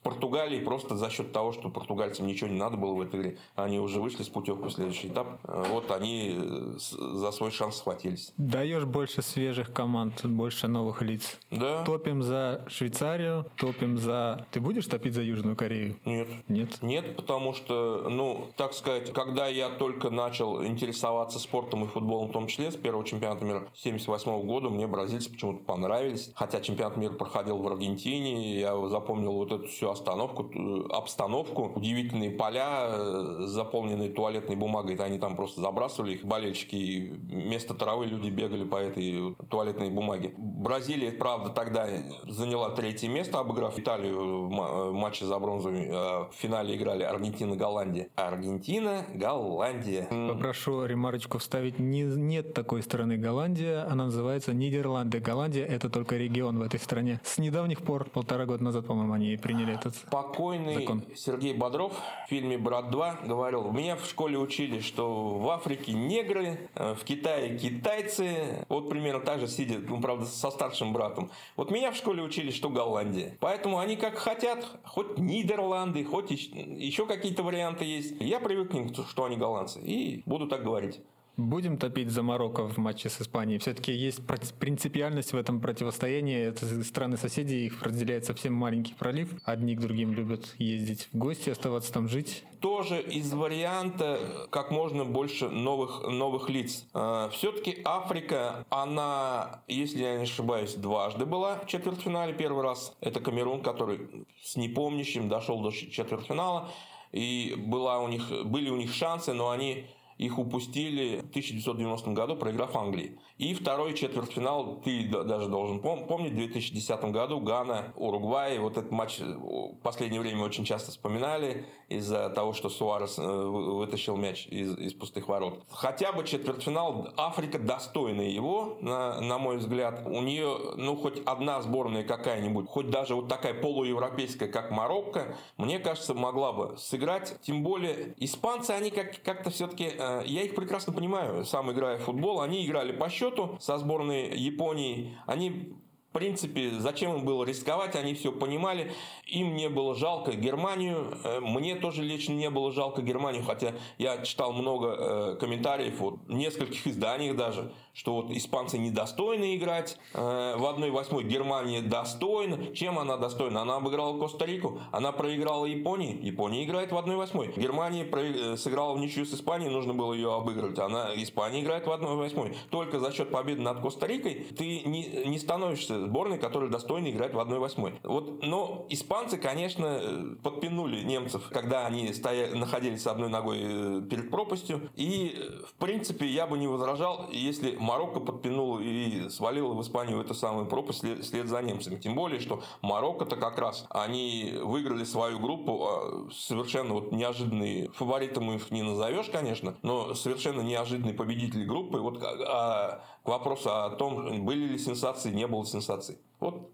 Португалии просто за счет того, что португальцам ничего не надо было в этой игре, они уже вышли с путевку в следующий этап. Вот они э, за свой шанс схватились. Даешь больше свежих команд, больше новых лиц. Да. Топим за Швейцарию, топим за... Ты будешь топить за Южную Корею? Нет. Нет? Нет, потому что, ну, так сказать, когда я только начал интересоваться спортом и футболом в том числе, с первого чемпионата мира 1978 года, мне бразильцы почему-то понравились. Хотя чемпионат мира проходил в Аргентине, я запомнил вот эту всю остановку, э, обстановку, удивительные поля, э, заполненные туалетной бумагой, они там просто забрасывали их, болельщики, и вместо травы люди бегали по этой туалетной бумаге. Бразилия, правда, тогда заняла третье место, обыграв Италию в матче за бронзу. В финале играли Аргентина-Голландия. Аргентина-Голландия. Попрошу ремарочку вставить. Не, нет такой страны Голландия, она называется Нидерланды. Голландия – это только регион в этой стране. С недавних пор, полтора года назад, по-моему, они приняли этот Покойный закон. Сергей Бодров в фильме «Брат 2» говорил, меня в школе учили, что в Африке негры, э, в Китае китайцы, вот примерно так же сидят, ну, правда, со старшим братом. Вот меня в школе учили, что Голландия. Поэтому они как хотят, хоть Нидерланды, хоть еще какие-то варианты есть. Я привык к ним, что они голландцы, и буду так говорить. Будем топить за Марокко в матче с Испанией. Все-таки есть принципиальность в этом противостоянии. Это страны-соседи, их разделяет совсем маленький пролив. Одни к другим любят ездить в гости, оставаться там жить. Тоже из варианта как можно больше новых, новых лиц. А, Все-таки Африка, она, если я не ошибаюсь, дважды была в четвертьфинале. Первый раз это Камерун, который с непомнящим дошел до четвертьфинала. И была у них, были у них шансы, но они их упустили в 1990 году, проиграв Англии. И второй четвертьфинал, ты даже должен помнить, в 2010 году Гана, Уругвай. Вот этот матч в последнее время очень часто вспоминали из-за того, что Суарес э, вытащил мяч из, из пустых ворот. Хотя бы четвертьфинал, Африка достойна его, на, на мой взгляд. У нее, ну, хоть одна сборная какая-нибудь, хоть даже вот такая полуевропейская, как Марокко, мне кажется, могла бы сыграть. Тем более, испанцы, они как- как-то все-таки, э, я их прекрасно понимаю, сам играя в футбол, они играли по счету, со сборной Японии. Они принципе, зачем им было рисковать, они все понимали. Им не было жалко Германию. Э, мне тоже лично не было жалко Германию, хотя я читал много э, комментариев, вот, в нескольких изданиях даже, что вот испанцы недостойны играть э, в 1-8 Германия достойна. Чем она достойна? Она обыграла Коста-Рику, она проиграла Японии. Япония играет в 1-8. Германия сыграла в ничью с Испанией, нужно было ее обыгрывать. Она, Испания играет в 1-8. Только за счет победы над Коста-Рикой ты не, не становишься сборной, которая достойна играть в 1-8. Вот, но испанцы, конечно, э, подпинули немцев, когда они стояли, находились с одной ногой перед пропастью. И, в принципе, я бы не возражал, если Марокко подпинул и свалил в Испанию в эту самую пропасть след, за немцами. Тем более, что Марокко-то как раз, они выиграли свою группу а, совершенно вот неожиданные, фаворитом их не назовешь, конечно, но совершенно неожиданные победители группы. Вот а, к вопросу о том, были ли сенсации, не было сенсаций. Вот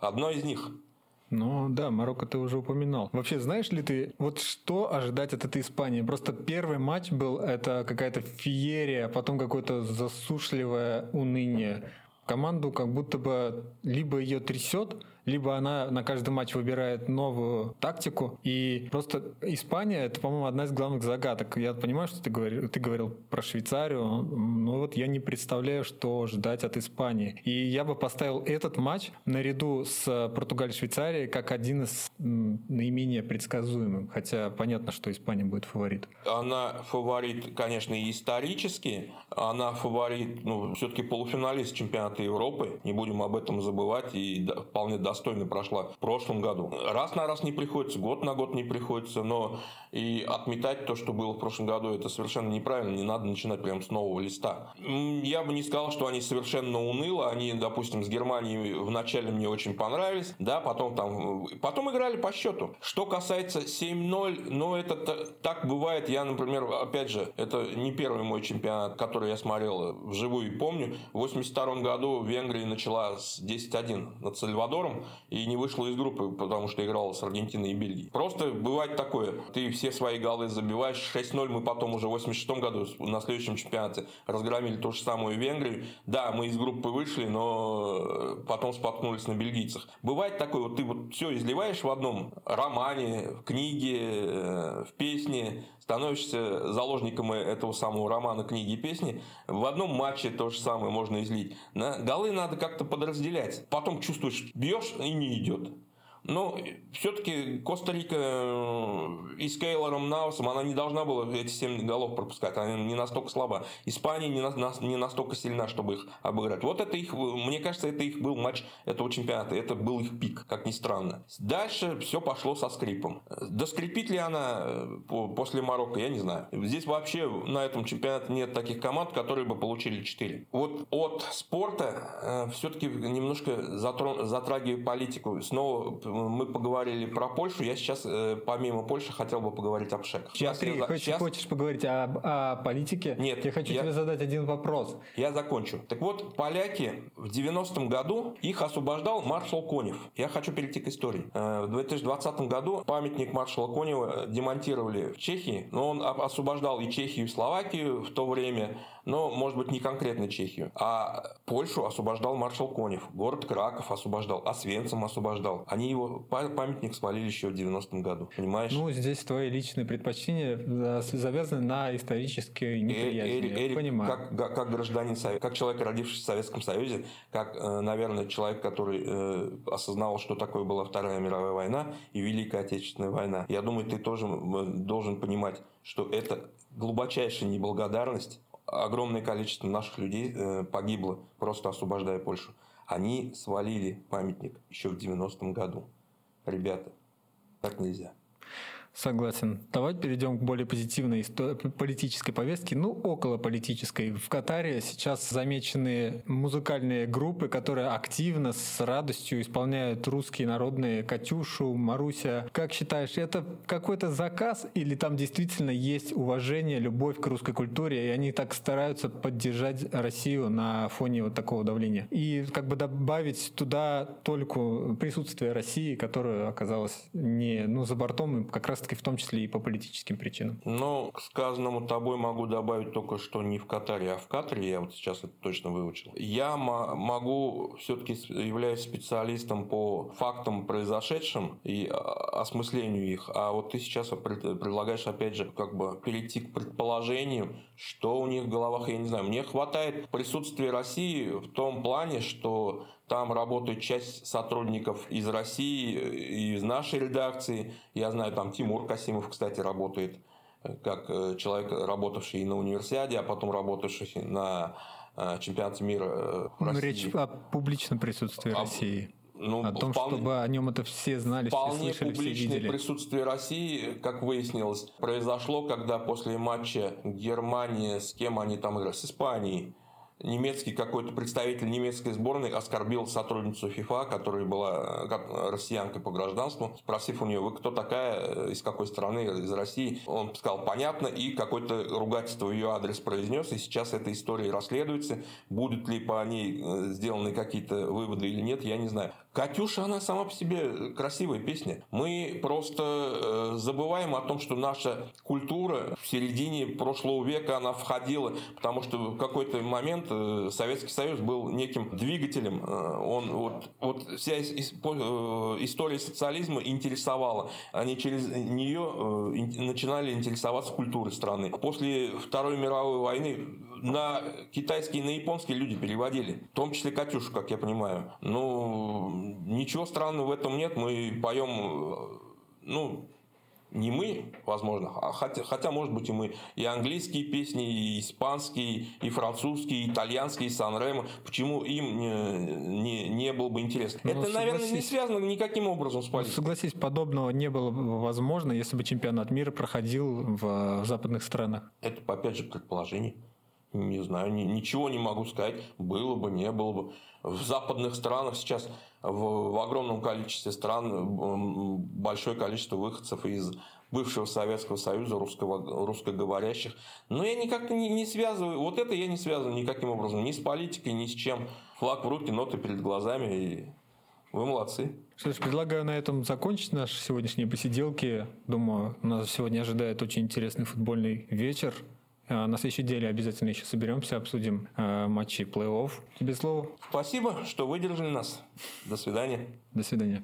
одно из них – ну да, Марокко ты уже упоминал. Вообще, знаешь ли ты, вот что ожидать от этой Испании? Просто первый матч был, это какая-то феерия, а потом какое-то засушливое уныние. Команду как будто бы либо ее трясет, либо она на каждый матч выбирает новую тактику. И просто Испания это, по-моему, одна из главных загадок. Я понимаю, что ты говорил, ты говорил про Швейцарию, но вот я не представляю, что ждать от Испании. И я бы поставил этот матч наряду с Португалией-Швейцарией как один из наименее предсказуемых. Хотя понятно, что Испания будет фаворит. Она фаворит, конечно, и исторически. Она фаворит, ну, все-таки полуфиналист чемпионата Европы. Не будем об этом забывать. И вполне достойно прошла в прошлом году. Раз на раз не приходится, год на год не приходится, но и отметать то, что было в прошлом году, это совершенно неправильно. Не надо начинать прям с нового листа. Я бы не сказал, что они совершенно уныло. Они, допустим, с Германией вначале мне очень понравились, да, потом там, потом играли по счету. Что касается 7-0, ну, это так бывает. Я, например, опять же, это не первый мой чемпионат, который я смотрел вживую и помню. В 82 году Венгрия начала с 10-1 над Сальвадором и не вышла из группы, потому что играла с Аргентиной и Бельгией. Просто бывает такое. Ты все свои голы забиваешь. 6-0 мы потом уже в 86 году на следующем чемпионате разгромили ту же самую Венгрию. Да, мы из группы вышли, но потом споткнулись на бельгийцах. Бывает такое, вот ты вот все изливаешь в одном романе, в книге, э, в песне, становишься заложником этого самого романа, книги песни, в одном матче то же самое можно излить. На голы надо как-то подразделять. Потом чувствуешь, бьешь и не идет. Ну, все-таки Коста-Рика э, и с Кейлором Наусом, она не должна была эти 7 голов пропускать. Она не настолько слаба. Испания не, на, не настолько сильна, чтобы их обыграть. Вот это их, мне кажется, это их был матч этого чемпионата. Это был их пик, как ни странно. Дальше все пошло со скрипом. Доскрипит ли она э, после Марокко, я не знаю. Здесь вообще на этом чемпионате нет таких команд, которые бы получили 4. Вот от спорта э, все-таки немножко затрагиваю политику. Снова мы поговорили про Польшу. Я сейчас, э, помимо Польши, хотел бы поговорить об ШЕК. Сейчас Смотри, я, хочешь, сейчас... хочешь поговорить о, о политике? Нет. Я хочу я... тебе задать один вопрос. Я закончу. Так вот, поляки в 90-м году их освобождал маршал Конев. Я хочу перейти к истории. Э, в 2020 году памятник маршала Конева демонтировали в Чехии, но он освобождал и Чехию, и Словакию в то время но, может быть, не конкретно Чехию. А Польшу освобождал маршал Конев, город Краков освобождал, Освенцим освобождал. Они его памятник свалили еще в 90-м году, понимаешь? Ну, здесь твои личные предпочтения завязаны на исторические э, неприязни. Эрик, Эрик, понимаю. Как, как гражданин, как человек, родившийся в Советском Союзе, как, э, наверное, человек, который э, осознал, что такое была Вторая мировая война и Великая Отечественная война, я думаю, ты тоже должен понимать, что это глубочайшая неблагодарность огромное количество наших людей э, погибло, просто освобождая Польшу. Они свалили памятник еще в 90-м году. Ребята, так нельзя. Согласен. Давайте перейдем к более позитивной политической повестке, ну, около политической. В Катаре сейчас замечены музыкальные группы, которые активно, с радостью исполняют русские народные «Катюшу», «Маруся». Как считаешь, это какой-то заказ или там действительно есть уважение, любовь к русской культуре, и они так стараются поддержать Россию на фоне вот такого давления? И как бы добавить туда только присутствие России, которое оказалось не ну, за бортом, и как раз раз-таки в том числе и по политическим причинам. Ну, к сказанному тобой могу добавить только, что не в Катаре, а в Катаре, я вот сейчас это точно выучил. Я могу, все-таки являюсь специалистом по фактам произошедшим и а, осмыслению их, а вот ты сейчас предлагаешь, опять же, как бы перейти к предположению, что у них в головах, я не знаю. Мне хватает присутствия России в том плане, что там работает часть сотрудников из России, и из нашей редакции. Я знаю, там Тимур Касимов, кстати, работает э, как э, человек, работавший на универсиаде, а потом работавший на э, чемпионате мира в России. Речь о публичном присутствии а, России. Ну, о том, вполне, чтобы о нем это все знали, вполне все слышали, публичное все видели. присутствие России, как выяснилось, произошло, когда после матча Германии, с кем они там играли, с Испанией, немецкий какой-то представитель немецкой сборной оскорбил сотрудницу ФИФА, которая была э, россиянкой по гражданству, спросив у нее, вы кто такая, э, из какой страны, из России. Он сказал, понятно, и какое-то ругательство в ее адрес произнес, и сейчас эта история расследуется. Будут ли по ней э, сделаны какие-то выводы или нет, я не знаю. Катюша, она сама по себе красивая песня. Мы просто забываем о том, что наша культура в середине прошлого века, она входила, потому что в какой-то момент Э, Советский Союз был неким двигателем. Э, он, вот, вот вся э, история социализма интересовала. Они через нее начинали интересоваться культурой страны. После Второй мировой войны на китайский и на японский люди переводили. В том числе Катюшу, как я понимаю. Ну, ничего странного в этом нет. Мы поем ну, не мы, возможно, а хотя, хотя, может быть, и мы. И английские песни, и испанские, и французские, и итальянские, и Сан-Ремо. Почему им не, не, не было бы интересно? Ну, Это, наверное, не связано никаким образом с политикой. Ну, согласись, подобного не было бы возможно, если бы чемпионат мира проходил в западных странах. Это, опять же, предположение. Не знаю, ничего не могу сказать. Было бы, не было бы. В западных странах сейчас в, в огромном количестве стран большое количество выходцев из бывшего Советского Союза, русского, русскоговорящих. Но я никак не, не связываю, вот это я не связываю никаким образом, ни с политикой, ни с чем. Флаг в руки, ноты перед глазами, и вы молодцы. Что ж, предлагаю на этом закончить наши сегодняшние посиделки. Думаю, нас сегодня ожидает очень интересный футбольный вечер. А, на следующей неделе обязательно еще соберемся, обсудим э, матчи плей-офф. Тебе слово. Спасибо, что выдержали нас. До свидания. До свидания.